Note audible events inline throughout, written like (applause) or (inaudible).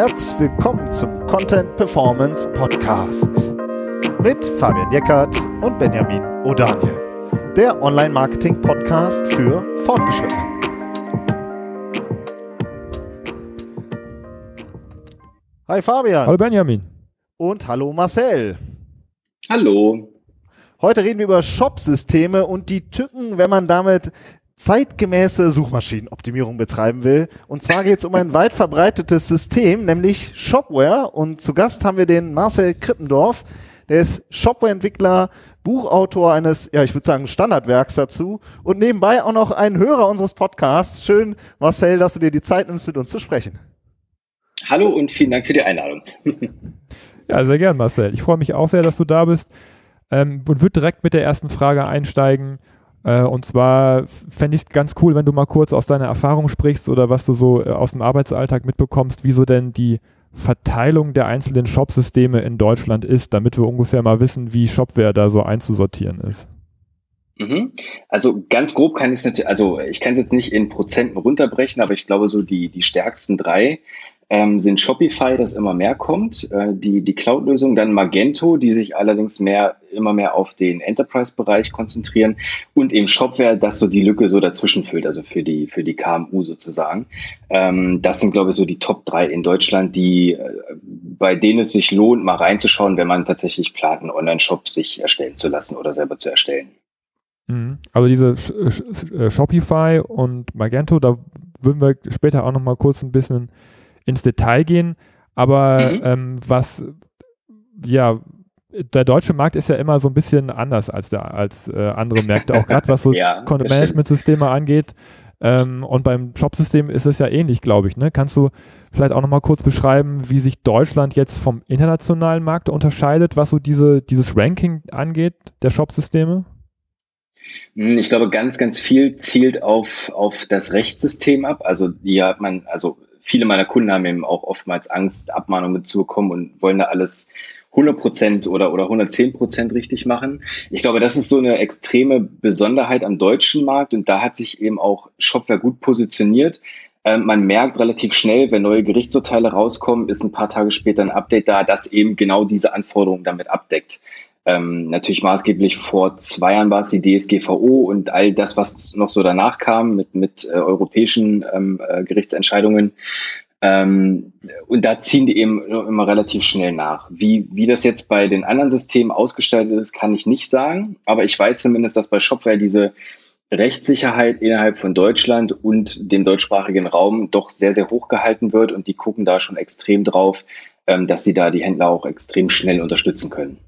Herzlich willkommen zum Content Performance Podcast mit Fabian Jeckert und Benjamin O'Daniel, der Online-Marketing-Podcast für Fortgeschrittene. Hi Fabian. Hallo Benjamin. Und hallo Marcel. Hallo. Heute reden wir über Shop-Systeme und die Tücken, wenn man damit zeitgemäße Suchmaschinenoptimierung betreiben will. Und zwar geht es um ein weit verbreitetes System, nämlich Shopware. Und zu Gast haben wir den Marcel Krippendorf. Der ist Shopware-Entwickler, Buchautor eines, ja, ich würde sagen, Standardwerks dazu und nebenbei auch noch ein Hörer unseres Podcasts. Schön, Marcel, dass du dir die Zeit nimmst, mit uns zu sprechen. Hallo und vielen Dank für die Einladung. (laughs) ja, sehr gern, Marcel. Ich freue mich auch sehr, dass du da bist ähm, und würde direkt mit der ersten Frage einsteigen. Äh, und zwar fände ich es ganz cool, wenn du mal kurz aus deiner Erfahrung sprichst oder was du so äh, aus dem Arbeitsalltag mitbekommst, wieso denn die Verteilung der einzelnen Shop-Systeme in Deutschland ist, damit wir ungefähr mal wissen, wie Shopware da so einzusortieren ist. Mhm. Also ganz grob kann ich es natürlich, also ich kann es jetzt nicht in Prozenten runterbrechen, aber ich glaube so die, die stärksten drei ähm, sind Shopify, das immer mehr kommt, äh, die, die Cloud-Lösung, dann Magento, die sich allerdings mehr, immer mehr auf den Enterprise-Bereich konzentrieren und eben Shopware, das so die Lücke so dazwischen füllt, also für die, für die KMU sozusagen. Ähm, das sind, glaube ich, so die Top drei in Deutschland, die, äh, bei denen es sich lohnt, mal reinzuschauen, wenn man tatsächlich plant, einen Online-Shop sich erstellen zu lassen oder selber zu erstellen. Mhm. Also diese äh, Shopify und Magento, da würden wir später auch noch mal kurz ein bisschen ins Detail gehen, aber mhm. ähm, was, ja, der deutsche Markt ist ja immer so ein bisschen anders als, der, als äh, andere Märkte, auch gerade was so (laughs) ja, Content-Management-Systeme angeht. Ähm, und beim Shop-System ist es ja ähnlich, glaube ich. Ne? Kannst du vielleicht auch nochmal kurz beschreiben, wie sich Deutschland jetzt vom internationalen Markt unterscheidet, was so diese, dieses Ranking angeht, der Shop-Systeme? Hm, ich glaube, ganz, ganz viel zielt auf, auf das Rechtssystem ab. Also, ja, man, also viele meiner Kunden haben eben auch oftmals Angst, Abmahnungen zu bekommen und wollen da alles 100 Prozent oder, oder 110 Prozent richtig machen. Ich glaube, das ist so eine extreme Besonderheit am deutschen Markt und da hat sich eben auch Shopware gut positioniert. Ähm, man merkt relativ schnell, wenn neue Gerichtsurteile rauskommen, ist ein paar Tage später ein Update da, das eben genau diese Anforderungen damit abdeckt. Ähm, natürlich maßgeblich vor zwei Jahren war es die DSGVO und all das, was noch so danach kam mit, mit äh, europäischen ähm, äh, Gerichtsentscheidungen. Ähm, und da ziehen die eben immer relativ schnell nach. Wie, wie das jetzt bei den anderen Systemen ausgestaltet ist, kann ich nicht sagen. Aber ich weiß zumindest, dass bei Shopware diese Rechtssicherheit innerhalb von Deutschland und dem deutschsprachigen Raum doch sehr, sehr hoch gehalten wird. Und die gucken da schon extrem drauf, ähm, dass sie da die Händler auch extrem schnell unterstützen können.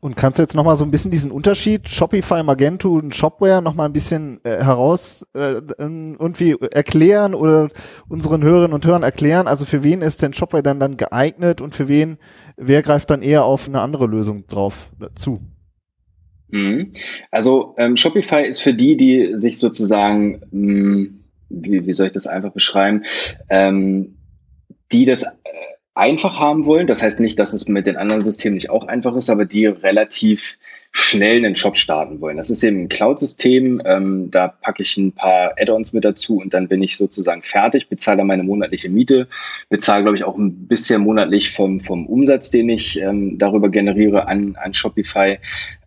Und kannst du jetzt nochmal so ein bisschen diesen Unterschied Shopify, Magento und Shopware nochmal ein bisschen äh, heraus äh, irgendwie erklären oder unseren Hörerinnen und Hörern erklären? Also für wen ist denn Shopware dann dann geeignet und für wen, wer greift dann eher auf eine andere Lösung drauf äh, zu? Mhm. Also ähm, Shopify ist für die, die sich sozusagen, mh, hm, wie, wie soll ich das einfach beschreiben, ähm, die das äh, einfach haben wollen. Das heißt nicht, dass es mit den anderen Systemen nicht auch einfach ist, aber die relativ schnell einen Shop starten wollen. Das ist eben ein Cloud-System. Ähm, da packe ich ein paar Add-ons mit dazu und dann bin ich sozusagen fertig, bezahle meine monatliche Miete, bezahle, glaube ich, auch ein bisschen monatlich vom, vom Umsatz, den ich ähm, darüber generiere an, an Shopify.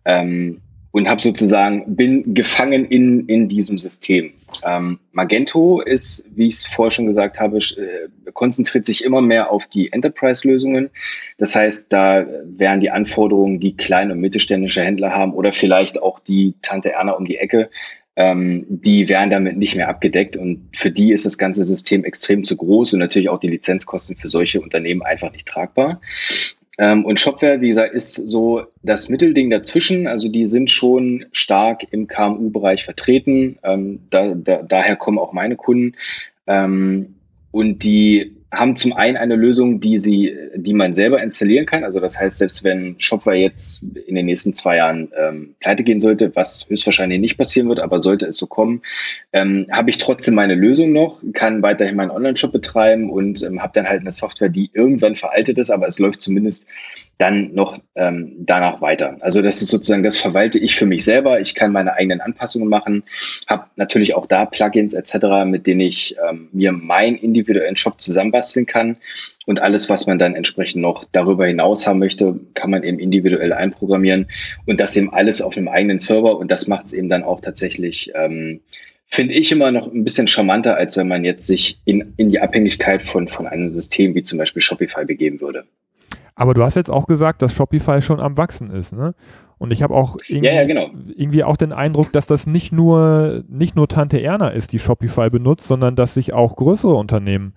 Ähm, und habe sozusagen bin gefangen in in diesem System. Ähm, Magento ist, wie ich es vorher schon gesagt habe, äh, konzentriert sich immer mehr auf die Enterprise-Lösungen. Das heißt, da wären die Anforderungen, die kleine und mittelständische Händler haben oder vielleicht auch die Tante Erna um die Ecke, ähm, die wären damit nicht mehr abgedeckt und für die ist das ganze System extrem zu groß und natürlich auch die Lizenzkosten für solche Unternehmen einfach nicht tragbar. Ähm, und Shopware, wie gesagt, ist so das Mittelding dazwischen. Also die sind schon stark im KMU-Bereich vertreten. Ähm, da, da, daher kommen auch meine Kunden. Ähm, und die haben zum einen eine Lösung, die sie, die man selber installieren kann. Also das heißt, selbst wenn Shopware jetzt in den nächsten zwei Jahren ähm, pleite gehen sollte, was höchstwahrscheinlich nicht passieren wird, aber sollte es so kommen, ähm, habe ich trotzdem meine Lösung noch, kann weiterhin meinen Online-Shop betreiben und ähm, habe dann halt eine Software, die irgendwann veraltet ist, aber es läuft zumindest dann noch ähm, danach weiter. Also das ist sozusagen, das verwalte ich für mich selber. Ich kann meine eigenen Anpassungen machen, habe natürlich auch da Plugins etc., mit denen ich ähm, mir meinen individuellen Shop zusammenbasteln kann. Und alles, was man dann entsprechend noch darüber hinaus haben möchte, kann man eben individuell einprogrammieren. Und das eben alles auf einem eigenen Server. Und das macht es eben dann auch tatsächlich, ähm, finde ich immer noch ein bisschen charmanter, als wenn man jetzt sich in, in die Abhängigkeit von, von einem System wie zum Beispiel Shopify begeben würde. Aber du hast jetzt auch gesagt, dass Shopify schon am Wachsen ist, ne? Und ich habe auch irgendwie, ja, ja, genau. irgendwie auch den Eindruck, dass das nicht nur, nicht nur Tante Erna ist, die Shopify benutzt, sondern dass sich auch größere Unternehmen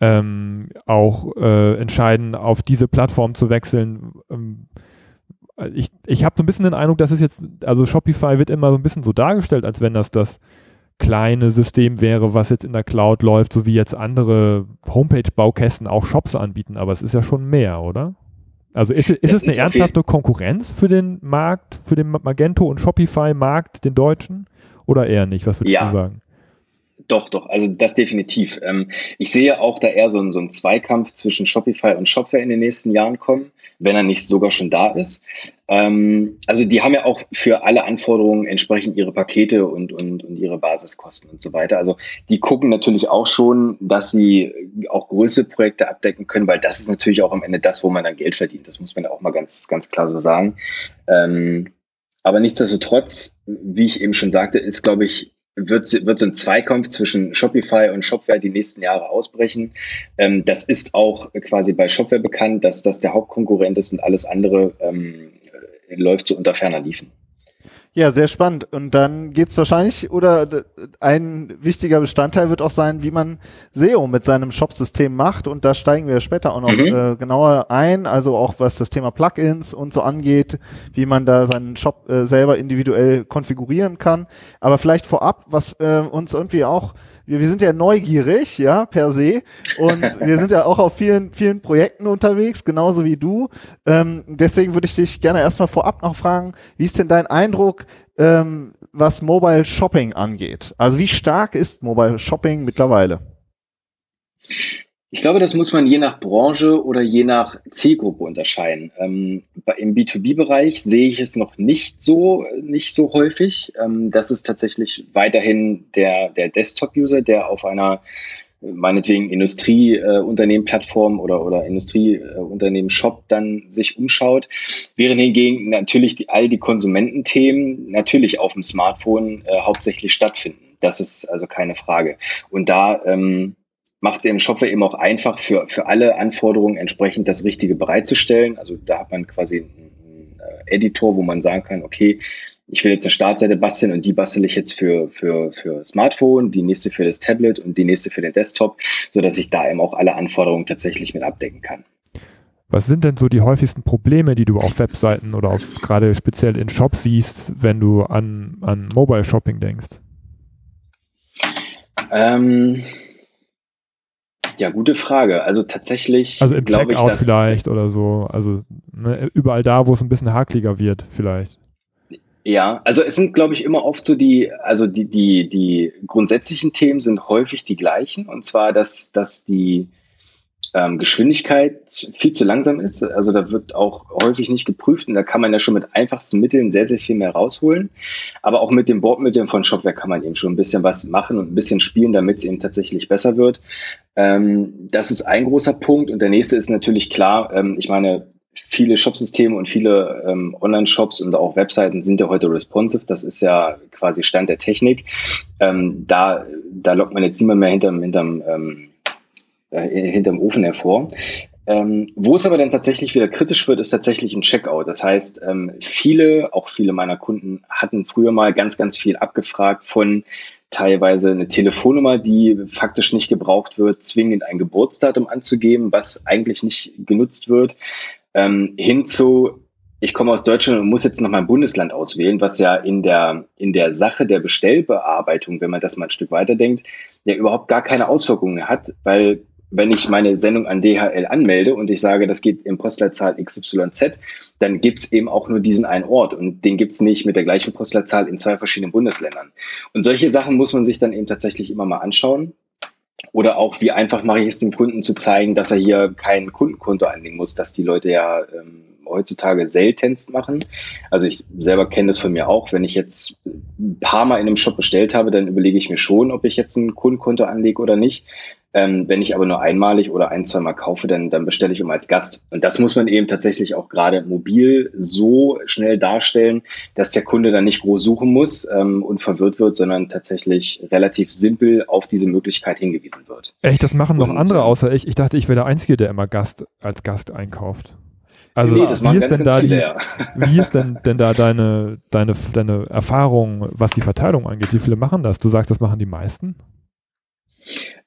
ähm, auch äh, entscheiden, auf diese Plattform zu wechseln. Ähm, ich ich habe so ein bisschen den Eindruck, dass es jetzt, also Shopify wird immer so ein bisschen so dargestellt, als wenn das das kleine System wäre, was jetzt in der Cloud läuft, so wie jetzt andere Homepage-Baukästen auch Shops anbieten, aber es ist ja schon mehr, oder? Also ist, ist es, eine ist ernsthafte Konkurrenz für den Markt, für den Magento und Shopify-Markt, den deutschen? Oder eher nicht? Was würdest ja. du sagen? Doch, doch, also das definitiv. Ähm, ich sehe auch da eher so, so einen Zweikampf zwischen Shopify und Shopware in den nächsten Jahren kommen, wenn er nicht sogar schon da ist. Ähm, also die haben ja auch für alle Anforderungen entsprechend ihre Pakete und, und, und ihre Basiskosten und so weiter. Also die gucken natürlich auch schon, dass sie auch größere Projekte abdecken können, weil das ist natürlich auch am Ende das, wo man dann Geld verdient. Das muss man ja auch mal ganz, ganz klar so sagen. Ähm, aber nichtsdestotrotz, wie ich eben schon sagte, ist, glaube ich, wird, wird so ein Zweikampf zwischen Shopify und Shopware die nächsten Jahre ausbrechen. Ähm, das ist auch quasi bei Shopware bekannt, dass das der Hauptkonkurrent ist und alles andere ähm, läuft so unter ferner Liefen. Ja, sehr spannend. Und dann geht's wahrscheinlich, oder ein wichtiger Bestandteil wird auch sein, wie man SEO mit seinem Shop-System macht. Und da steigen wir später auch noch mhm. äh, genauer ein. Also auch was das Thema Plugins und so angeht, wie man da seinen Shop äh, selber individuell konfigurieren kann. Aber vielleicht vorab, was äh, uns irgendwie auch wir, wir sind ja neugierig, ja, per se. Und (laughs) wir sind ja auch auf vielen, vielen Projekten unterwegs, genauso wie du. Ähm, deswegen würde ich dich gerne erstmal vorab noch fragen, wie ist denn dein Eindruck, ähm, was Mobile Shopping angeht? Also wie stark ist Mobile Shopping mittlerweile? Ich glaube, das muss man je nach Branche oder je nach Zielgruppe unterscheiden. Ähm, Im B2B-Bereich sehe ich es noch nicht so, nicht so häufig. Ähm, das ist tatsächlich weiterhin der, der Desktop-User, der auf einer meinetwegen Industrieunternehmen-Plattform oder, oder Industrieunternehmen-Shop dann sich umschaut, während hingegen natürlich die, all die Konsumententhemen natürlich auf dem Smartphone äh, hauptsächlich stattfinden. Das ist also keine Frage. Und da ähm, macht es im Shopware eben auch einfach für, für alle Anforderungen entsprechend das Richtige bereitzustellen. Also da hat man quasi einen äh, Editor, wo man sagen kann, okay, ich will jetzt eine Startseite basteln und die bastel ich jetzt für, für, für Smartphone, die nächste für das Tablet und die nächste für den Desktop, so dass ich da eben auch alle Anforderungen tatsächlich mit abdecken kann. Was sind denn so die häufigsten Probleme, die du auf Webseiten oder auf gerade speziell in Shops siehst, wenn du an, an Mobile Shopping denkst? Ähm, ja, gute Frage. Also tatsächlich. Also im Checkout ich, vielleicht oder so. Also ne, überall da, wo es ein bisschen hakliger wird, vielleicht. Ja, also es sind, glaube ich, immer oft so die, also die, die, die grundsätzlichen Themen sind häufig die gleichen. Und zwar, dass, dass die, ähm, Geschwindigkeit viel zu langsam ist. Also da wird auch häufig nicht geprüft und da kann man ja schon mit einfachsten Mitteln sehr, sehr viel mehr rausholen. Aber auch mit den Bordmitteln von Shopware kann man eben schon ein bisschen was machen und ein bisschen spielen, damit es eben tatsächlich besser wird. Ähm, das ist ein großer Punkt. Und der nächste ist natürlich klar, ähm, ich meine, viele Shopsysteme und viele ähm, Online-Shops und auch Webseiten sind ja heute responsive. Das ist ja quasi Stand der Technik. Ähm, da, da lockt man jetzt niemand mehr hinterm, hinterm ähm, äh, hinterm Ofen hervor. Ähm, wo es aber dann tatsächlich wieder kritisch wird, ist tatsächlich ein Checkout. Das heißt, ähm, viele, auch viele meiner Kunden hatten früher mal ganz, ganz viel abgefragt von teilweise eine Telefonnummer, die faktisch nicht gebraucht wird, zwingend ein Geburtsdatum anzugeben, was eigentlich nicht genutzt wird, ähm, hin zu ich komme aus Deutschland und muss jetzt noch mein Bundesland auswählen, was ja in der, in der Sache der Bestellbearbeitung, wenn man das mal ein Stück weiterdenkt, ja überhaupt gar keine Auswirkungen hat, weil wenn ich meine Sendung an DHL anmelde und ich sage, das geht im Postleitzahl XYZ, dann gibt's eben auch nur diesen einen Ort und den gibt's nicht mit der gleichen Postleitzahl in zwei verschiedenen Bundesländern. Und solche Sachen muss man sich dann eben tatsächlich immer mal anschauen. Oder auch, wie einfach mache ich es dem Kunden zu zeigen, dass er hier kein Kundenkonto anlegen muss, dass die Leute ja ähm, heutzutage seltenst machen. Also ich selber kenne das von mir auch. Wenn ich jetzt ein paar Mal in einem Shop bestellt habe, dann überlege ich mir schon, ob ich jetzt ein Kundenkonto anlege oder nicht. Ähm, wenn ich aber nur einmalig oder ein, zwei Mal kaufe, dann, dann bestelle ich immer als Gast. Und das muss man eben tatsächlich auch gerade mobil so schnell darstellen, dass der Kunde dann nicht groß suchen muss ähm, und verwirrt wird, sondern tatsächlich relativ simpel auf diese Möglichkeit hingewiesen wird. Echt, das machen noch andere ähm, außer ich. Ich dachte, ich wäre der Einzige, der immer Gast als Gast einkauft. Also nee, wie ist denn da die, (laughs) wie ist denn, denn da deine, deine, deine Erfahrung, was die Verteilung angeht? Wie viele machen das? Du sagst, das machen die meisten?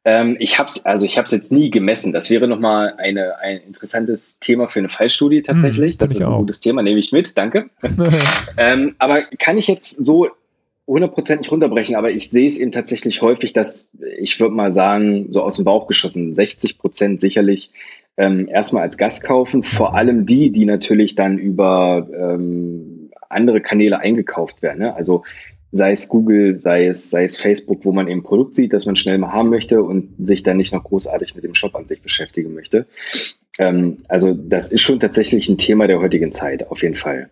Ähm, ich habe also ich habe es jetzt nie gemessen. Das wäre nochmal eine ein interessantes Thema für eine Fallstudie tatsächlich. Hm, das ist ein auch. gutes Thema, nehme ich mit. Danke. (laughs) ähm, aber kann ich jetzt so 100% nicht runterbrechen, aber ich sehe es eben tatsächlich häufig, dass ich würde mal sagen, so aus dem Bauch geschossen, 60 Prozent sicherlich ähm, erstmal als Gast kaufen. Vor allem die, die natürlich dann über ähm, andere Kanäle eingekauft werden. Ne? Also sei es Google, sei es, sei es Facebook, wo man eben Produkt sieht, das man schnell mal haben möchte und sich dann nicht noch großartig mit dem Shop an sich beschäftigen möchte. Ähm, also das ist schon tatsächlich ein Thema der heutigen Zeit, auf jeden Fall.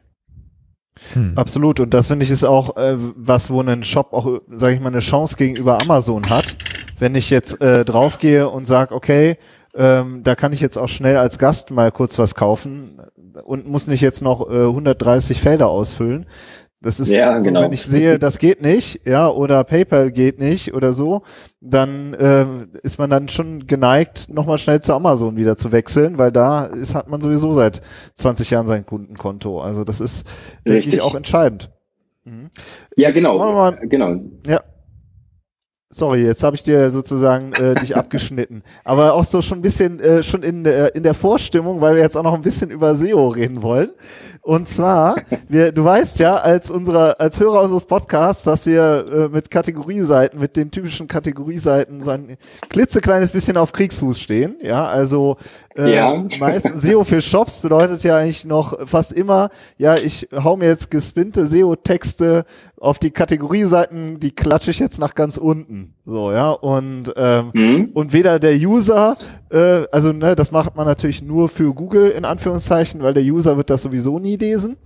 Hm. Absolut. Und das finde ich ist auch äh, was, wo ein Shop auch, sage ich mal, eine Chance gegenüber Amazon hat. Wenn ich jetzt äh, draufgehe und sage, okay, ähm, da kann ich jetzt auch schnell als Gast mal kurz was kaufen und muss nicht jetzt noch äh, 130 Felder ausfüllen, das ist ja, so, genau. wenn ich sehe, das geht nicht, ja, oder PayPal geht nicht oder so, dann äh, ist man dann schon geneigt, nochmal schnell zu Amazon wieder zu wechseln, weil da ist, hat man sowieso seit 20 Jahren sein Kundenkonto. Also das ist, denke ich, auch entscheidend. Mhm. Ja, Jetzt genau. Mal, genau. Ja. Sorry, jetzt habe ich dir sozusagen äh, dich (laughs) abgeschnitten. Aber auch so schon ein bisschen äh, schon in, äh, in der Vorstimmung, weil wir jetzt auch noch ein bisschen über SEO reden wollen. Und zwar, (laughs) wir, du weißt ja, als unsere, als Hörer unseres Podcasts, dass wir äh, mit Kategorieseiten, mit den typischen Kategorieseiten so ein klitzekleines bisschen auf Kriegsfuß stehen. Ja, also äh, ja. meistens SEO für Shops bedeutet ja eigentlich noch fast immer, ja, ich hau mir jetzt gespinnte SEO-Texte auf die Kategorieseiten, die klatsche ich jetzt nach ganz unten. So, ja. Und, ähm, mhm. und weder der User, äh, also ne, das macht man natürlich nur für Google in Anführungszeichen, weil der User wird das sowieso nie lesen.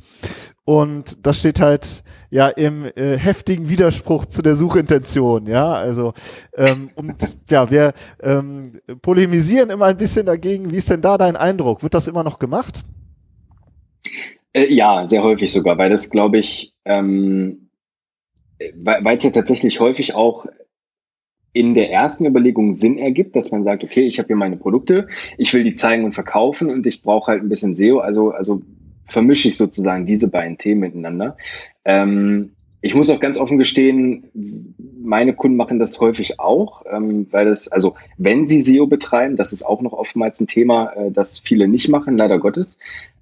Und das steht halt ja im äh, heftigen Widerspruch zu der Suchintention, ja. Also ähm, und ja, wir ähm, polemisieren immer ein bisschen dagegen. Wie ist denn da dein Eindruck? Wird das immer noch gemacht? Äh, ja, sehr häufig sogar, weil das glaube ich ähm, weil es ja tatsächlich häufig auch in der ersten Überlegung Sinn ergibt, dass man sagt, okay, ich habe hier meine Produkte, ich will die zeigen und verkaufen und ich brauche halt ein bisschen SEO, also, also vermische ich sozusagen diese beiden Themen miteinander. Ähm, ich muss auch ganz offen gestehen, meine Kunden machen das häufig auch, ähm, weil das, also wenn sie SEO betreiben, das ist auch noch oftmals ein Thema, äh, das viele nicht machen, leider Gottes.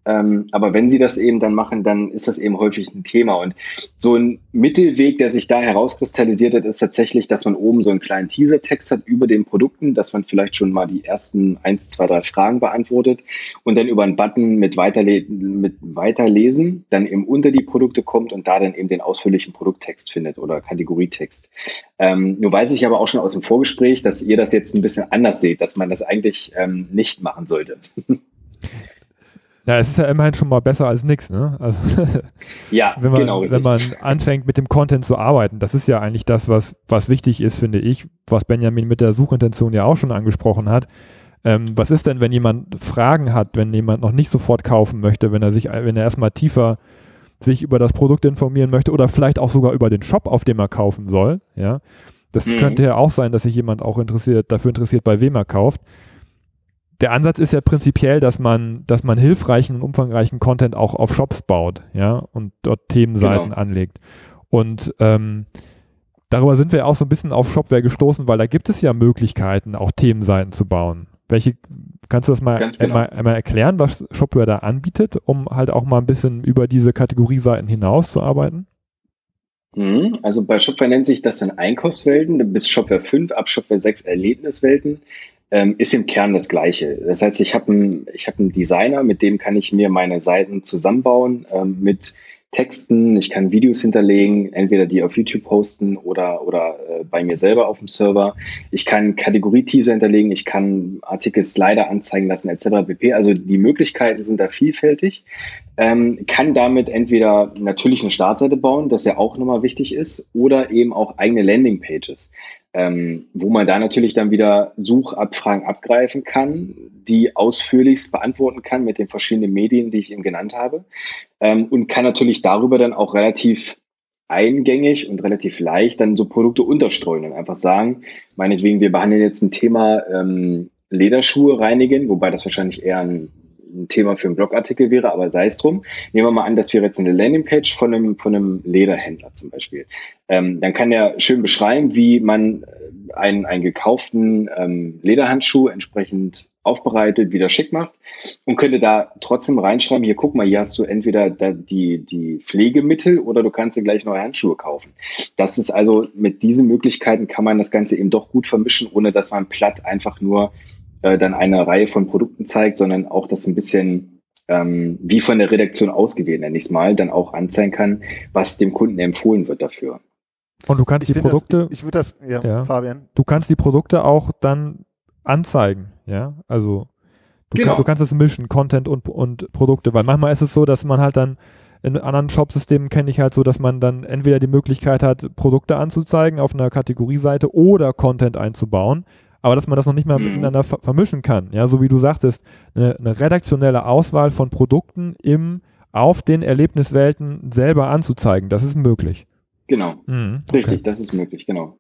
Ähm, aber wenn sie das eben dann machen, dann ist das eben häufig ein Thema. Und so ein Mittelweg, der sich da herauskristallisiert hat, ist tatsächlich, dass man oben so einen kleinen Teaser-Text hat über den Produkten, dass man vielleicht schon mal die ersten eins, zwei, drei Fragen beantwortet und dann über einen Button mit, Weiterle mit Weiterlesen dann eben unter die Produkte kommt und da dann eben den ausführlichen Produkttext findet oder Kategorietext. Ähm, nur weiß ich aber auch schon aus dem Vorgespräch, dass ihr das jetzt ein bisschen anders seht, dass man das eigentlich ähm, nicht machen sollte. (laughs) Ja, es ist ja immerhin schon mal besser als nichts, ne? Also (laughs) ja, wenn man, genau. Wenn man anfängt mit dem Content zu arbeiten, das ist ja eigentlich das, was, was wichtig ist, finde ich, was Benjamin mit der Suchintention ja auch schon angesprochen hat. Ähm, was ist denn, wenn jemand Fragen hat, wenn jemand noch nicht sofort kaufen möchte, wenn er sich, wenn er erstmal tiefer sich über das Produkt informieren möchte oder vielleicht auch sogar über den Shop, auf dem er kaufen soll, ja? Das mhm. könnte ja auch sein, dass sich jemand auch interessiert, dafür interessiert, bei wem er kauft der Ansatz ist ja prinzipiell, dass man, dass man hilfreichen und umfangreichen Content auch auf Shops baut, ja, und dort Themenseiten genau. anlegt. Und ähm, darüber sind wir auch so ein bisschen auf Shopware gestoßen, weil da gibt es ja Möglichkeiten, auch Themenseiten zu bauen. Welche, kannst du das mal genau. einmal, einmal erklären, was Shopware da anbietet, um halt auch mal ein bisschen über diese Kategorieseiten hinaus zu arbeiten? Mhm. Also bei Shopware nennt sich das dann Einkaufswelten, bis Shopware 5, ab Shopware 6 Erlebniswelten ähm, ist im Kern das Gleiche. Das heißt, ich habe einen, ich hab Designer, mit dem kann ich mir meine Seiten zusammenbauen ähm, mit texten, ich kann Videos hinterlegen, entweder die auf YouTube posten oder, oder äh, bei mir selber auf dem Server. Ich kann Kategorie-Teaser hinterlegen, ich kann Artikel Slider anzeigen lassen, etc. pp. Also die Möglichkeiten sind da vielfältig. Ähm, kann damit entweder natürlich eine Startseite bauen, das ja auch nochmal wichtig ist, oder eben auch eigene Landingpages ähm, wo man da natürlich dann wieder Suchabfragen abgreifen kann, die ausführlichst beantworten kann mit den verschiedenen Medien, die ich eben genannt habe. Ähm, und kann natürlich darüber dann auch relativ eingängig und relativ leicht dann so Produkte unterstreuen und einfach sagen, meinetwegen, wir behandeln jetzt ein Thema ähm, Lederschuhe reinigen, wobei das wahrscheinlich eher ein ein Thema für einen Blogartikel wäre, aber sei es drum. Nehmen wir mal an, das wäre jetzt eine Landingpage von einem, von einem Lederhändler zum Beispiel. Ähm, dann kann er schön beschreiben, wie man äh, einen, einen gekauften ähm, Lederhandschuh entsprechend aufbereitet, wieder schick macht und könnte da trotzdem reinschreiben, hier guck mal, hier hast du entweder die, die Pflegemittel oder du kannst dir gleich neue Handschuhe kaufen. Das ist also, mit diesen Möglichkeiten kann man das Ganze eben doch gut vermischen, ohne dass man platt einfach nur äh, dann eine Reihe von Produkten zeigt, sondern auch das ein bisschen ähm, wie von der Redaktion ausgewählt, nenne ich es mal, dann auch anzeigen kann, was dem Kunden empfohlen wird dafür. Und du kannst Ich die Produkte, Das, ich würde das, ja, Ja. Fabian. du kannst die Produkte auch dann anzeigen, ja, also du, Genau. kann, du kannst es mischen, Content und, und Produkte, weil manchmal ist es so, dass man halt dann in anderen Shop-Systemen kenne ich halt so, dass man dann entweder die Möglichkeit hat, Produkte anzuzeigen auf einer Kategorieseite oder Content einzubauen, aber dass man das noch nicht mal Mhm. miteinander ver vermischen kann, ja, so wie du sagtest, eine, eine redaktionelle Auswahl von Produkten im auf den Erlebniswelten selber anzuzeigen, das ist möglich. Genau, Mhm, richtig, das ist möglich, genau.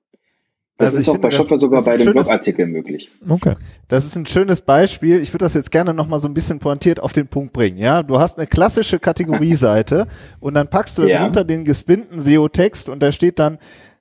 Das Also ist auch bei Shopper sogar bei schönes- Blogartikeln möglich. Okay. Das ist ein schönes Beispiel. Ich würde das jetzt gerne nochmal so ein bisschen pointiert auf den Punkt bringen. Ja, du hast eine klassische Kategorieseite (laughs) und dann packst du Ja. darunter den gespinnten SEO-Text und da steht dann,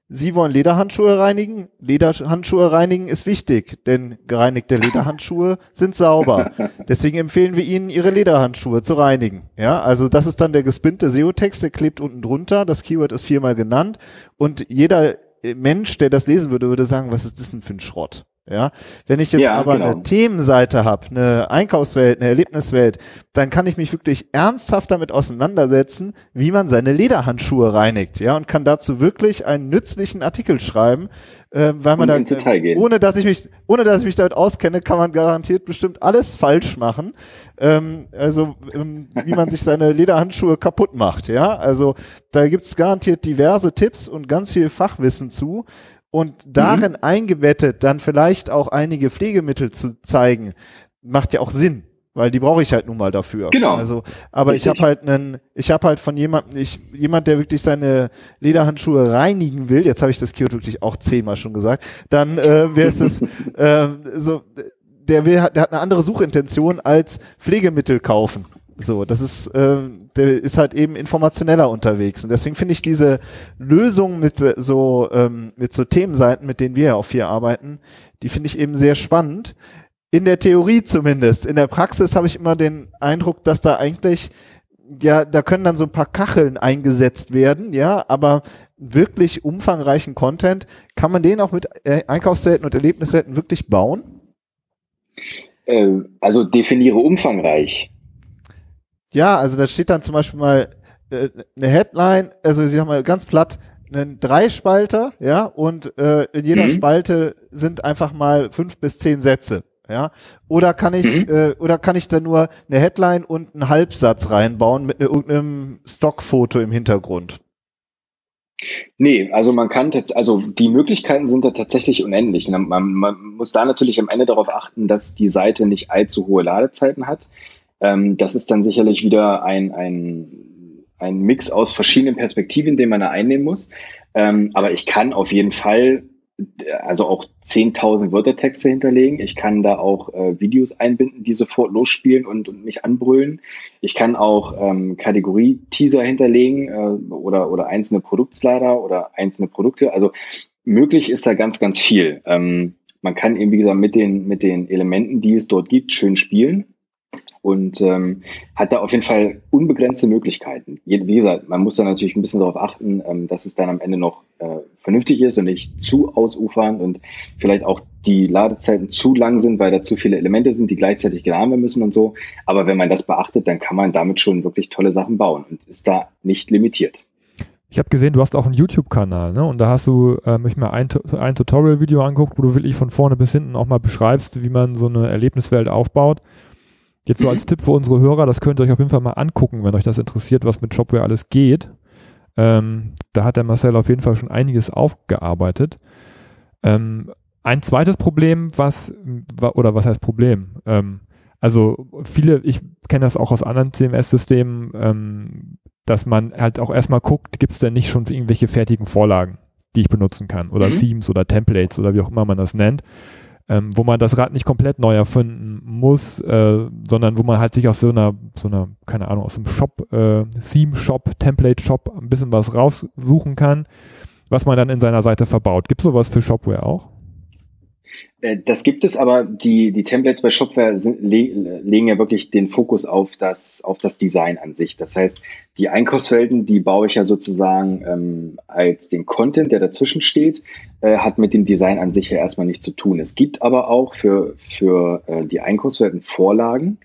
Sie wollen Lederhandschuhe reinigen. Lederhandschuhe reinigen ist wichtig, denn gereinigte Lederhandschuhe sind sauber. (laughs) Deswegen empfehlen wir Ihnen, Ihre Lederhandschuhe zu reinigen. Ja, also das ist dann der gespinnte SEO-Text, der klebt unten drunter. Das Keyword ist viermal genannt und jeder äh, Mensch, der das lesen würde, würde sagen, was ist das denn für ein Schrott? Ja, wenn ich jetzt Ja, aber genau. eine Themenseite habe, eine Einkaufswelt, eine Erlebniswelt, dann kann ich mich wirklich ernsthaft damit auseinandersetzen, wie man seine Lederhandschuhe reinigt, ja, und kann dazu wirklich einen nützlichen Artikel schreiben, äh, weil man Und da, ohne dass ich mich, ohne dass ich mich damit auskenne, kann man garantiert bestimmt alles falsch machen. Ähm, also ähm, wie man sich seine (laughs) Lederhandschuhe kaputt macht, ja. Also da gibt's garantiert diverse Tipps und ganz viel Fachwissen zu. Und darin Mhm. eingebettet dann vielleicht auch einige Pflegemittel zu zeigen, macht ja auch Sinn, weil die brauche ich halt nun mal dafür. Genau. Also, aber ich Richtig. habe halt einen, ich habe halt von jemandem, ich, jemand, der wirklich seine Lederhandschuhe reinigen will, jetzt habe ich das Keyword wirklich auch zehnmal schon gesagt, dann äh, wäre es das, (laughs) äh, so, der will, der hat eine andere Suchintention als Pflegemittel kaufen. So, das ist, äh, der ist halt eben informationeller unterwegs. Und deswegen finde ich diese Lösung mit äh, so, ähm, mit so Themenseiten, mit denen wir ja auch viel arbeiten, die finde ich eben sehr spannend. In der Theorie zumindest. In der Praxis habe ich immer den Eindruck, dass da eigentlich, ja, da können dann so ein paar Kacheln eingesetzt werden, ja, aber wirklich umfangreichen Content, kann man den auch mit äh, Einkaufswelten und Erlebniswelten wirklich bauen? Äh, also definiere umfangreich. Ja, also da steht dann zum Beispiel mal äh, eine Headline, also ich sag mal ganz platt, einen Dreispalter, ja, und äh, in jeder Mhm. Spalte sind einfach mal fünf bis zehn Sätze, ja. Oder kann ich, Mhm. äh, oder kann ich da nur eine Headline und einen Halbsatz reinbauen mit ne, irgendeinem Stockfoto im Hintergrund? Nee, also man kann jetzt, also die Möglichkeiten sind da tatsächlich unendlich. Man, man, man muss da natürlich am Ende darauf achten, dass die Seite nicht allzu hohe Ladezeiten hat. Ähm, das ist dann sicherlich wieder ein, ein, ein Mix aus verschiedenen Perspektiven, den man da einnehmen muss. Ähm, aber ich kann auf jeden Fall also auch 10.000 Wörtertexte hinterlegen. Ich kann da auch äh, Videos einbinden, die sofort losspielen und, und mich anbrüllen. Ich kann auch ähm, Kategorie-Teaser hinterlegen äh, oder, oder einzelne Produktslider oder einzelne Produkte. Also möglich ist da ganz, ganz viel. Ähm, man kann eben, wie gesagt, mit den, mit den Elementen, die es dort gibt, schön spielen und ähm, hat da auf jeden Fall unbegrenzte Möglichkeiten. Wie gesagt, man muss da natürlich ein bisschen darauf achten, ähm, dass es dann am Ende noch äh, vernünftig ist und nicht zu ausufernd und vielleicht auch die Ladezeiten zu lang sind, weil da zu viele Elemente sind, die gleichzeitig geladen werden müssen und so. Aber wenn man das beachtet, dann kann man damit schon wirklich tolle Sachen bauen und ist da nicht limitiert. Ich habe gesehen, du hast auch einen YouTube-Kanal, ne? Und da hast du äh, mich mal ein, ein Tutorial-Video angeguckt, wo du wirklich von vorne bis hinten auch mal beschreibst, wie man so eine Erlebniswelt aufbaut. Jetzt so mhm. als Tipp für unsere Hörer, das könnt ihr euch auf jeden Fall mal angucken, wenn euch das interessiert, was mit Shopware alles geht. Ähm, da hat der Marcel auf jeden Fall schon einiges aufgearbeitet. Ähm, ein zweites Problem, was, oder was heißt Problem? Ähm, also viele, ich kenne das auch aus anderen CMS-Systemen, ähm, dass man halt auch erstmal guckt, gibt es denn nicht schon irgendwelche fertigen Vorlagen, die ich benutzen kann oder mhm. Themes oder Templates oder wie auch immer man das nennt ähm, wo man das Rad nicht komplett neu erfinden muss, äh, sondern wo man halt sich aus so einer, so einer, keine Ahnung, aus einem Shop, äh, Theme-Shop, Template-Shop ein bisschen was raussuchen kann, was man dann in seiner Seite verbaut. Gibt es sowas für Shopware auch? Äh, das gibt es, aber die, die Templates bei Shopware sind, le legen ja wirklich den Fokus auf das, auf das Design an sich. Das heißt, die Einkaufsfelden, die baue ich ja sozusagen ähm, als den Content, der dazwischen steht, äh, hat mit dem Design an sich ja erstmal nichts zu tun. Es gibt aber auch für, für äh, die Einkaufsfelden Vorlagen.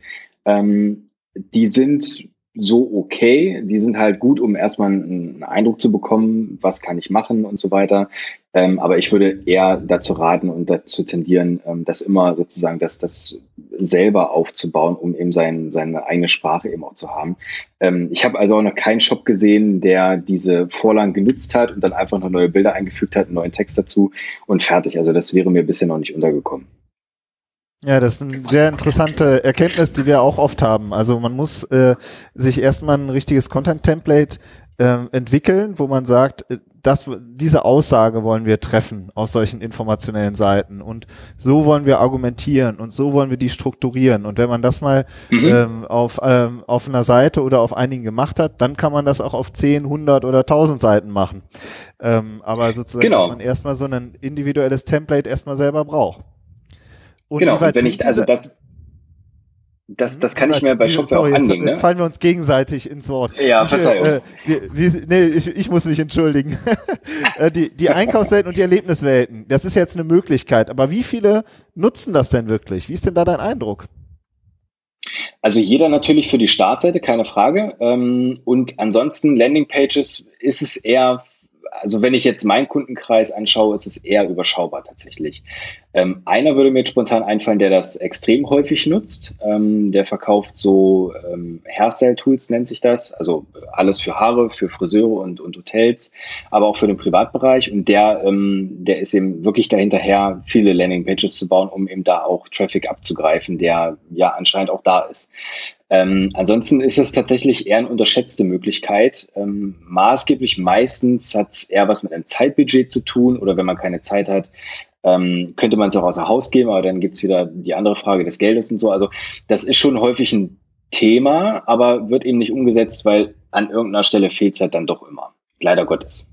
Ähm, die sind so okay. Die sind halt gut, um erstmal einen Eindruck zu bekommen, was kann ich machen und so weiter. Ähm, aber ich würde eher dazu raten und dazu tendieren, ähm, das immer sozusagen das, das selber aufzubauen, um eben sein, seine eigene Sprache eben auch zu haben. Ähm, ich habe also auch noch keinen Shop gesehen, der diese Vorlagen genutzt hat und dann einfach noch neue Bilder eingefügt hat, einen neuen Text dazu und fertig. Also das wäre mir bisher noch nicht untergekommen. Ja, das ist eine sehr interessante Erkenntnis, die wir auch oft haben. Also man muss äh, sich erstmal ein richtiges Content-Template äh, entwickeln, wo man sagt, äh, das, diese Aussage wollen wir treffen aus solchen informationellen Seiten und so wollen wir argumentieren und so wollen wir die strukturieren. Und wenn man das mal mhm. ähm, auf, ähm, auf einer Seite oder auf einigen gemacht hat, dann kann man das auch auf 10, 100 oder 1000 Seiten machen. Ähm, aber sozusagen, genau. dass man erstmal so ein individuelles Template erstmal selber braucht. Und genau, und wenn ich, also das, das, das kann ich mir bei Shopware sorry, auch annehmen. Jetzt, jetzt ne? fallen wir uns gegenseitig ins Wort. Ja, Verzeihung. Äh, wie, wie, nee, ich, ich muss mich entschuldigen. (laughs) Äh, die, die (laughs) Einkaufswelten und die Erlebniswelten, das ist jetzt eine Möglichkeit. Aber wie viele nutzen das denn wirklich? Wie ist denn da dein Eindruck? Also jeder natürlich für die Startseite, keine Frage. Ähm, und ansonsten Landingpages ist es eher also wenn ich jetzt meinen Kundenkreis anschaue, ist es eher überschaubar tatsächlich. Ähm, einer würde mir jetzt spontan einfallen, der das extrem häufig nutzt. Ähm, der verkauft so ähm, Hairstyle-Tools, nennt sich das. Also alles für Haare, für Friseure und, und Hotels, aber auch für den Privatbereich. Und der, ähm, der ist eben wirklich dahinterher, viele Landing-Pages zu bauen, um eben da auch Traffic abzugreifen, der ja anscheinend auch da ist. Ähm, ansonsten ist es tatsächlich eher eine unterschätzte Möglichkeit. Ähm, maßgeblich meistens hat es eher was mit einem Zeitbudget zu tun oder wenn man keine Zeit hat, ähm, könnte man es auch außer Haus geben, aber dann gibt's wieder die andere Frage des Geldes und so. Also das ist schon häufig ein Thema, aber wird eben nicht umgesetzt, weil an irgendeiner Stelle fehlt es halt dann doch immer. Leider Gottes.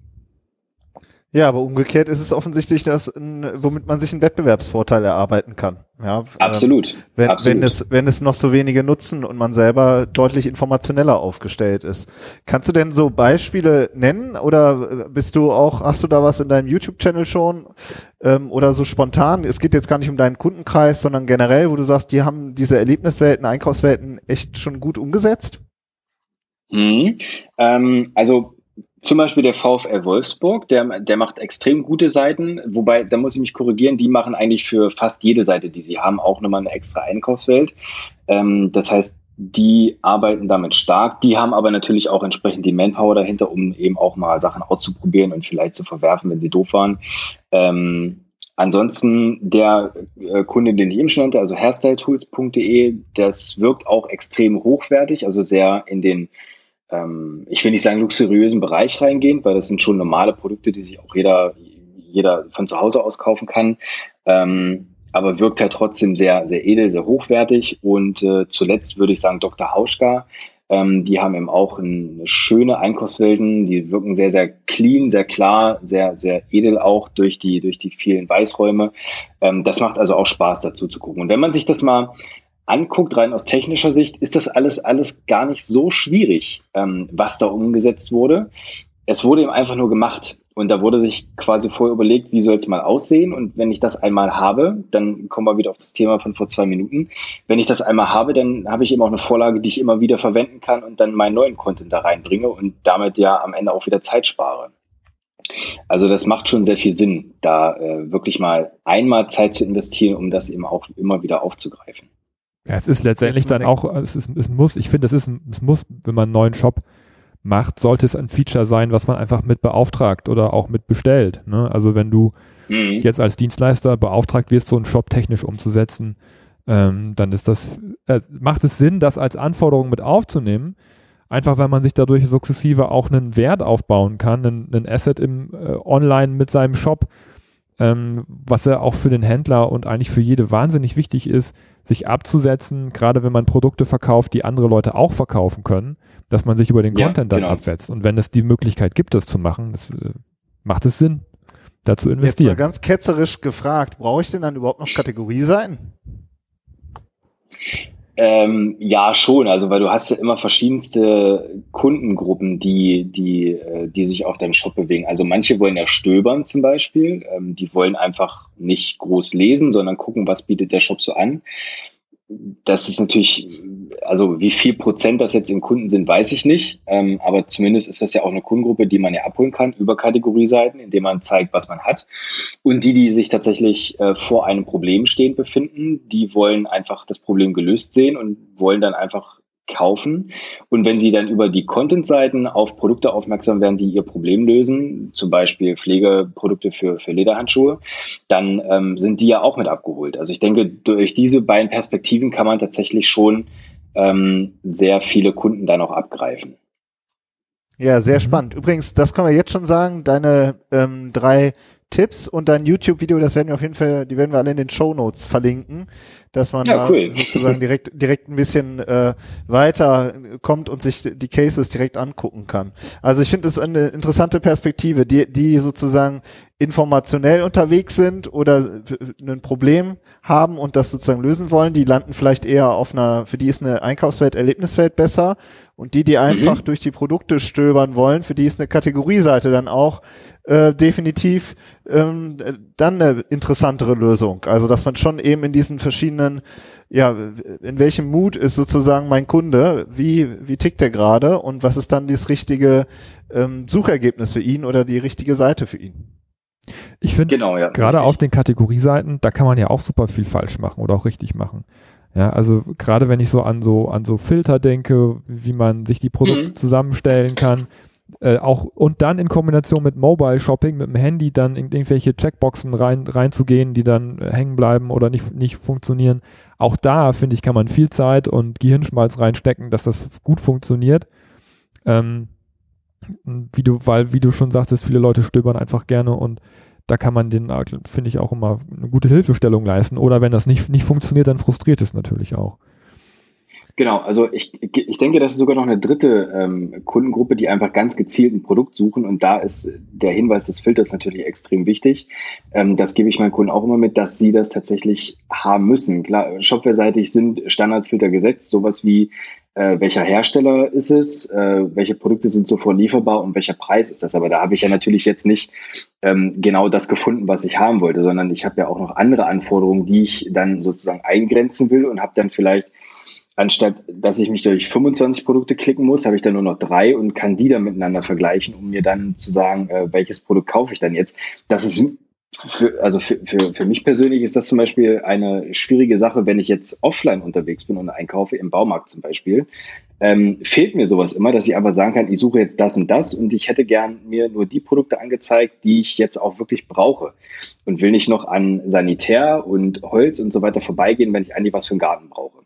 Ja, aber umgekehrt ist es offensichtlich, dass, womit man sich einen Wettbewerbsvorteil erarbeiten kann. Ja, absolut. Äh, wenn, absolut. wenn es, wenn es noch so wenige nutzen und man selber deutlich informationeller aufgestellt ist. Kannst du denn so Beispiele nennen oder bist du auch, hast du da was in deinem YouTube-Channel schon ähm, oder so spontan? Es geht jetzt gar nicht um deinen Kundenkreis, sondern generell, wo du sagst, die haben diese Erlebniswelten, Einkaufswelten echt schon gut umgesetzt? Mhm. Ähm, also zum Beispiel der VfL Wolfsburg, der, der macht extrem gute Seiten, wobei, da muss ich mich korrigieren, die machen eigentlich für fast jede Seite, die sie haben, auch nochmal eine extra Einkaufswelt. Ähm, das heißt, die arbeiten damit stark, die haben aber natürlich auch entsprechend die Manpower dahinter, um eben auch mal Sachen auszuprobieren und vielleicht zu verwerfen, wenn sie doof waren. Ähm, ansonsten der äh, Kunde, den ich eben schon nannte, also hairstyletools.de, das wirkt auch extrem hochwertig, also sehr in den ähm, ich will nicht sagen luxuriösen Bereich reingehen, weil das sind schon normale Produkte, die sich auch jeder, jeder von zu Hause aus kaufen kann. Ähm, aber wirkt halt trotzdem sehr, sehr edel, sehr hochwertig. Und äh, zuletzt würde ich sagen Dr. Hauschka. Ähm, die haben eben auch eine schöne Einkaufswelten, die wirken sehr, sehr clean, sehr klar, sehr, sehr edel auch durch die, durch die vielen Weißräume. Ähm, das macht also auch Spaß dazu zu gucken. Und wenn man sich das mal anguckt, rein aus technischer Sicht, ist das alles, alles gar nicht so schwierig, ähm, was da umgesetzt wurde. Es wurde eben einfach nur gemacht. Und da wurde sich quasi vorher überlegt, wie soll es mal aussehen. Und wenn ich das einmal habe, dann kommen wir wieder auf das Thema von vor zwei Minuten. Wenn ich das einmal habe, dann habe ich eben auch eine Vorlage, die ich immer wieder verwenden kann und dann meinen neuen Content da reinbringe und damit ja am Ende auch wieder Zeit spare. Also das macht schon sehr viel Sinn, da äh, wirklich mal einmal Zeit zu investieren, um das eben auch immer wieder aufzugreifen. Ja, es ist letztendlich dann auch, es, ist, es muss, ich finde, es ist, es muss, wenn man einen neuen Shop macht, sollte es ein Feature sein, was man einfach mit beauftragt oder auch mit bestellt. Ne? Also wenn du mhm. jetzt als Dienstleister beauftragt wirst, so einen Shop technisch umzusetzen, ähm, dann ist das, äh, macht es Sinn, das als Anforderung mit aufzunehmen. Einfach weil man sich dadurch sukzessive auch einen Wert aufbauen kann, einen, einen Asset im äh, Online mit seinem Shop, ähm, was ja auch für den Händler und eigentlich für jede wahnsinnig wichtig ist, sich abzusetzen, gerade wenn man Produkte verkauft, die andere Leute auch verkaufen können, dass man sich über den ja, Content dann genau. absetzt. Und wenn es die Möglichkeit gibt, das zu machen, das, äh, macht es Sinn, da zu investieren. Jetzt mal ganz ketzerisch gefragt, brauche ich denn dann überhaupt noch Kategorie sein? Ähm, ja, schon. Also, weil du hast ja immer verschiedenste Kundengruppen, die, die, äh, die sich auf deinem Shop bewegen. Also manche wollen ja stöbern zum Beispiel. Ähm, die wollen einfach nicht groß lesen, sondern gucken, was bietet der Shop so an das ist natürlich, also wie viel Prozent das jetzt in Kunden sind, weiß ich nicht. Ähm, aber zumindest ist das ja auch eine Kundengruppe, die man ja abholen kann über Kategorieseiten, indem man zeigt, was man hat. Und die, die sich tatsächlich äh, vor einem Problem stehend befinden, die wollen einfach das Problem gelöst sehen und wollen dann einfach kaufen. Und wenn Sie dann über die Content-Seiten auf Produkte aufmerksam werden, die Ihr Problem lösen, zum Beispiel Pflegeprodukte für, für Lederhandschuhe, dann ähm, sind die ja auch mit abgeholt. Also ich denke, durch diese beiden Perspektiven kann man tatsächlich schon ähm, sehr viele Kunden dann auch abgreifen. Ja, sehr mhm. spannend. Übrigens, das können wir jetzt schon sagen, deine ähm, drei Tipps und dein YouTube-Video, das werden wir auf jeden Fall, die werden wir alle in den Show Notes verlinken dass man ja, da cool. sozusagen direkt, direkt ein bisschen äh, weiter kommt und sich die Cases direkt angucken kann. Also ich finde es eine interessante Perspektive, die, die sozusagen informationell unterwegs sind oder ein Problem haben und das sozusagen lösen wollen, die landen vielleicht eher auf einer, für die ist eine Einkaufswelt, Erlebniswelt besser und die, die einfach mhm. durch die Produkte stöbern wollen, für die ist eine Kategorieseite dann auch äh, definitiv ähm, dann eine interessantere Lösung. Also dass man schon eben in diesen verschiedenen, ja, in welchem Mut ist sozusagen mein Kunde, wie, wie tickt der gerade und was ist dann das richtige ähm, Suchergebnis für ihn oder die richtige Seite für ihn. Ich finde, genau, ja, gerade auf den Kategorieseiten, da kann man ja auch super viel falsch machen oder auch richtig machen. Ja, also gerade wenn ich so an so an so Filter denke, wie man sich die Produkte mhm. zusammenstellen kann, äh, auch und dann in Kombination mit Mobile Shopping, mit dem Handy dann in irgendwelche Checkboxen rein, reinzugehen, die dann äh, hängen bleiben oder nicht, nicht funktionieren. Auch da, finde ich, kann man viel Zeit und Gehirnschmalz reinstecken, dass das gut funktioniert. Ähm, wie du, weil, wie du schon sagtest, viele Leute stöbern einfach gerne und da kann man den, finde ich, auch immer eine gute Hilfestellung leisten. Oder wenn das nicht, nicht funktioniert, dann frustriert es natürlich auch. Genau, also ich, ich denke, das ist sogar noch eine dritte ähm, Kundengruppe, die einfach ganz gezielt ein Produkt suchen und da ist der Hinweis des Filters natürlich extrem wichtig. Ähm, das gebe ich meinen Kunden auch immer mit, dass sie das tatsächlich haben müssen. Klar, shopware-seitig sind Standardfilter gesetzt, sowas wie äh, welcher Hersteller ist es, äh, welche Produkte sind sofort lieferbar und welcher Preis ist das. Aber da habe ich ja natürlich jetzt nicht ähm, genau das gefunden, was ich haben wollte, sondern ich habe ja auch noch andere Anforderungen, die ich dann sozusagen eingrenzen will und habe dann vielleicht anstatt dass ich mich durch 25 Produkte klicken muss, habe ich dann nur noch drei und kann die dann miteinander vergleichen, um mir dann zu sagen, äh, welches Produkt kaufe ich dann jetzt. Das ist für, also für, für, für mich persönlich ist das zum Beispiel eine schwierige Sache, wenn ich jetzt offline unterwegs bin und einkaufe, im Baumarkt zum Beispiel. Ähm, fehlt mir sowas immer, dass ich einfach sagen kann, ich suche jetzt das und das und ich hätte gern mir nur die Produkte angezeigt, die ich jetzt auch wirklich brauche und will nicht noch an Sanitär und Holz und so weiter vorbeigehen, wenn ich eigentlich was für einen Garten brauche.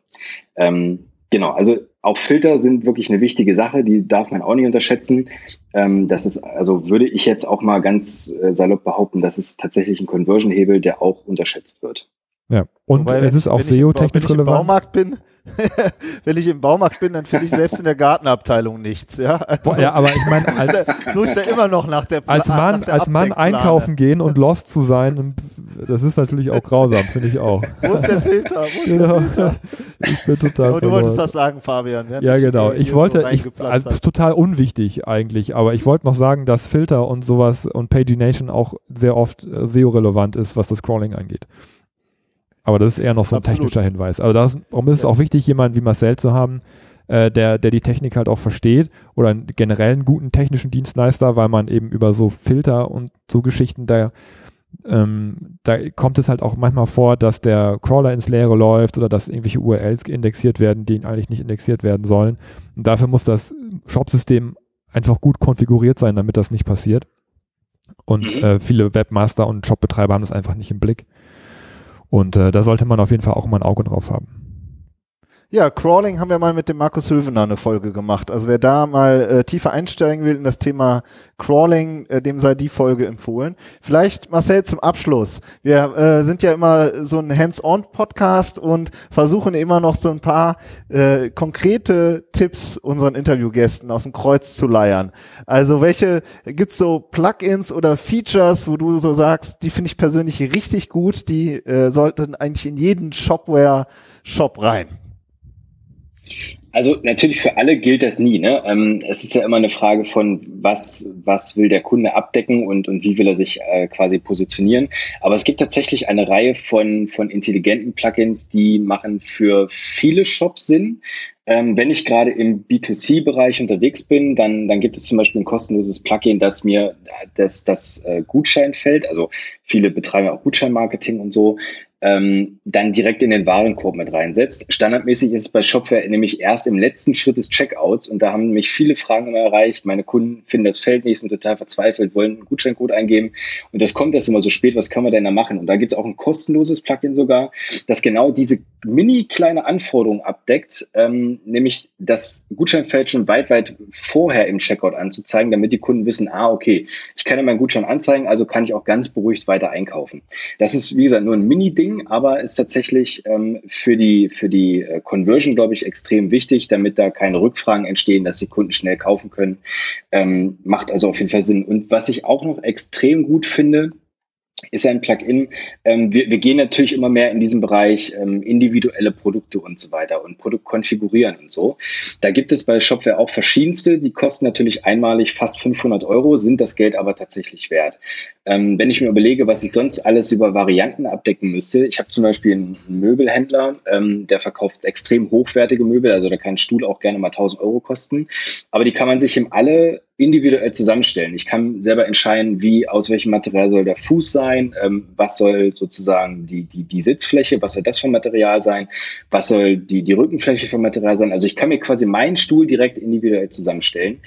Ähm, genau, also auch Filter sind wirklich eine wichtige Sache, die darf man auch nicht unterschätzen. Ähm, das ist, also würde ich jetzt auch mal ganz äh, salopp behaupten, das ist tatsächlich ein Conversion-Hebel, der auch unterschätzt wird. Ja, und Wobei, es ist auch SEO-technisch Wenn ich im relevant. Baumarkt bin, (laughs) wenn ich im Baumarkt bin, dann finde ich selbst in der Gartenabteilung nichts. Ja, also, Boah, ja, aber ich meine, als, suche ich da immer noch nach der als Mann, der als Mann einkaufen gehen und lost zu sein, das ist natürlich auch grausam, finde ich auch. (laughs) Wo ist der Filter? Wo ist Genau. der Filter? Ich bin total Aber du wolltest das sagen, Fabian. Ja, genau. äh, Ich wollte, ich, also, total unwichtig eigentlich, aber ich wollte noch sagen, dass Filter und sowas und Pagination auch sehr oft äh, SEO-relevant ist, was das Crawling angeht. Aber das ist eher noch so ein Absolut. technischer Hinweis. Also das, darum ist es auch wichtig, jemanden wie Marcel zu haben, äh, der, der die Technik halt auch versteht oder einen generell einen guten technischen Dienstleister, weil man eben über so Filter und so Geschichten da ähm, da kommt es halt auch manchmal vor, dass der Crawler ins Leere läuft oder dass irgendwelche URLs indexiert werden, die eigentlich nicht indexiert werden sollen. Und dafür muss das Shop-System einfach gut konfiguriert sein, damit das nicht passiert. Und Mhm. äh, viele Webmaster und Shopbetreiber haben das einfach nicht im Blick. Und äh, da sollte man auf jeden Fall auch mal ein Auge drauf haben. Ja, Crawling haben wir mal mit dem Markus Hövener eine Folge gemacht. Also wer da mal äh, tiefer einsteigen will in das Thema Crawling, äh, dem sei die Folge empfohlen. Vielleicht, Marcel, zum Abschluss. Wir äh, sind ja immer so ein Hands-on-Podcast und versuchen immer noch so ein paar äh, konkrete Tipps unseren Interviewgästen aus dem Kreuz zu leiern. Also welche, gibt's so Plugins oder Features, wo du so sagst, die finde ich persönlich richtig gut, die äh, sollten eigentlich in jeden Shopware-Shop rein? Also natürlich für alle gilt das nie. Ne? Ähm, es ist ja immer eine Frage von, was, was will der Kunde abdecken und, und wie will er sich äh, quasi positionieren. Aber es gibt tatsächlich eine Reihe von, von intelligenten Plugins, die machen für viele Shops Sinn. Ähm, wenn ich gerade im B2C-Bereich unterwegs bin, dann, dann gibt es zum Beispiel ein kostenloses Plugin, das mir das, das äh, Gutscheinfeld, also viele betreiben auch Gutscheinmarketing und so, ähm, dann direkt in den Warenkorb mit reinsetzt. Standardmäßig ist es bei Shopware nämlich erst im letzten Schritt des Checkouts und da haben mich viele Fragen immer erreicht. Meine Kunden finden das Feld nicht, sind total verzweifelt, wollen einen Gutscheincode eingeben und das kommt erst immer so spät. Was können wir denn da machen? Und da gibt es auch ein kostenloses Plugin sogar, das genau diese mini kleine Anforderung abdeckt, ähm, nämlich das Gutscheinfeld schon weit, weit vorher im Checkout anzuzeigen, damit die Kunden wissen, ah, okay, ich kann ja meinen Gutschein anzeigen, also kann ich auch ganz beruhigt weiter einkaufen. Das ist, wie gesagt, nur ein Mini-Ding, aber ist tatsächlich ähm, für die, für die äh, Conversion, glaube ich, extrem wichtig, damit da keine Rückfragen entstehen, dass die Kunden schnell kaufen können. Ähm, macht also auf jeden Fall Sinn. Und was ich auch noch extrem gut finde, ist ein Plugin. Ähm, wir, wir gehen natürlich immer mehr in diesem Bereich ähm, individuelle Produkte und so weiter und Produkt konfigurieren und so. Da gibt es bei Shopware auch verschiedenste, die kosten natürlich einmalig fast 500 Euro, sind das Geld aber tatsächlich wert. Ähm, wenn ich mir überlege, was ich sonst alles über Varianten abdecken müsste, ich habe zum Beispiel einen Möbelhändler, ähm, der verkauft extrem hochwertige Möbel, also da kann ein Stuhl auch gerne mal 1000 Euro kosten, aber die kann man sich im alle individuell zusammenstellen. Ich kann selber entscheiden, wie, aus welchem Material soll der Fuß sein, ähm, was soll sozusagen die, die, die Sitzfläche, was soll das für Material sein, was soll die, die Rückenfläche für Material sein. Also ich kann mir quasi meinen Stuhl direkt individuell zusammenstellen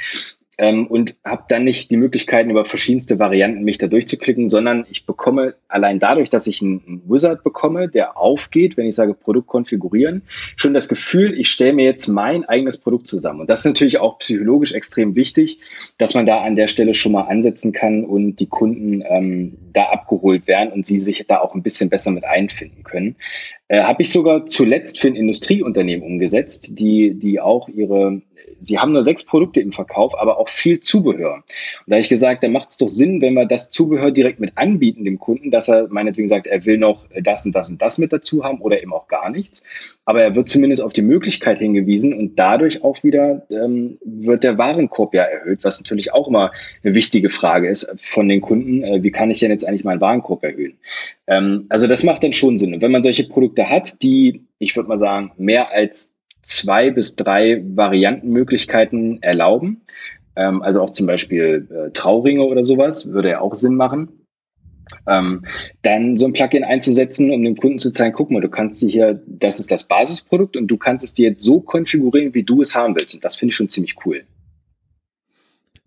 ähm, und habe dann nicht die Möglichkeiten, über verschiedenste Varianten mich da durchzuklicken, sondern ich bekomme allein dadurch, dass ich einen, Wizard bekomme, der aufgeht, wenn ich sage Produkt konfigurieren, schon das Gefühl, ich stelle mir jetzt mein eigenes Produkt zusammen. Und das ist natürlich auch psychologisch extrem wichtig, dass man da an der Stelle schon mal ansetzen kann und die Kunden ähm, da abgeholt werden und sie sich da auch ein bisschen besser mit einfinden können. Äh, Habe ich sogar zuletzt für ein Industrieunternehmen umgesetzt, die, die auch ihre sie haben nur sechs Produkte im Verkauf, aber auch viel Zubehör. Und da habe ich gesagt, da macht es doch Sinn, wenn wir das Zubehör direkt mit anbieten dem Kunden, dass er meinetwegen sagt, er will noch das und das und das mit dazu haben oder eben auch gar nichts. Aber er wird zumindest auf die Möglichkeit hingewiesen und dadurch auch wieder ähm, wird der Warenkorb ja erhöht, was natürlich auch immer eine wichtige Frage ist von den Kunden. Äh, wie kann ich denn jetzt eigentlich meinen Warenkorb erhöhen? Ähm, also das macht dann schon Sinn. Und wenn man solche Produkte hat, die, ich würde mal sagen, mehr als zwei bis drei Variantenmöglichkeiten erlauben. Ähm, also auch zum Beispiel äh, Trauringe oder sowas, würde ja auch Sinn machen. Ähm, dann so ein Plugin einzusetzen, um dem Kunden zu zeigen, guck mal, du kannst dir hier, das ist das Basisprodukt und du kannst es dir jetzt so konfigurieren, wie du es haben willst. Und das finde ich schon ziemlich cool.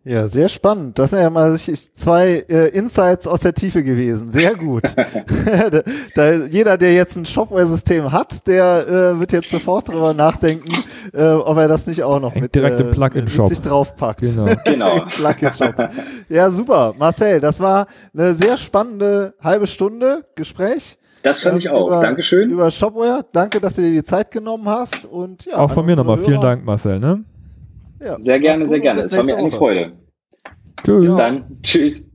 Ja, sehr spannend. Das sind ja mal zwei äh, Insights aus der Tiefe gewesen. Sehr gut. da, (laughs) (laughs) da, jeder, der jetzt ein Shopware-System hat, der äh, wird jetzt sofort drüber nachdenken, äh, ob er das nicht auch noch Hängt mit, direkt äh, im Plugin-Shop. mit sich draufpackt. Genau. (laughs) Genau. Im Plugin-Shop. Ja, super. Marcel, das war eine sehr spannende halbe Stunde Gespräch. Das fand ähm, ich auch. Über, Dankeschön. Über Shopware. Danke, dass du dir die Zeit genommen hast. Und ja, auch von mir nochmal vielen Dank, Marcel. Ne? Ja, sehr gerne, sehr gerne. Es war mir eine Freude. Tschüss. Bis dann. Tschüss.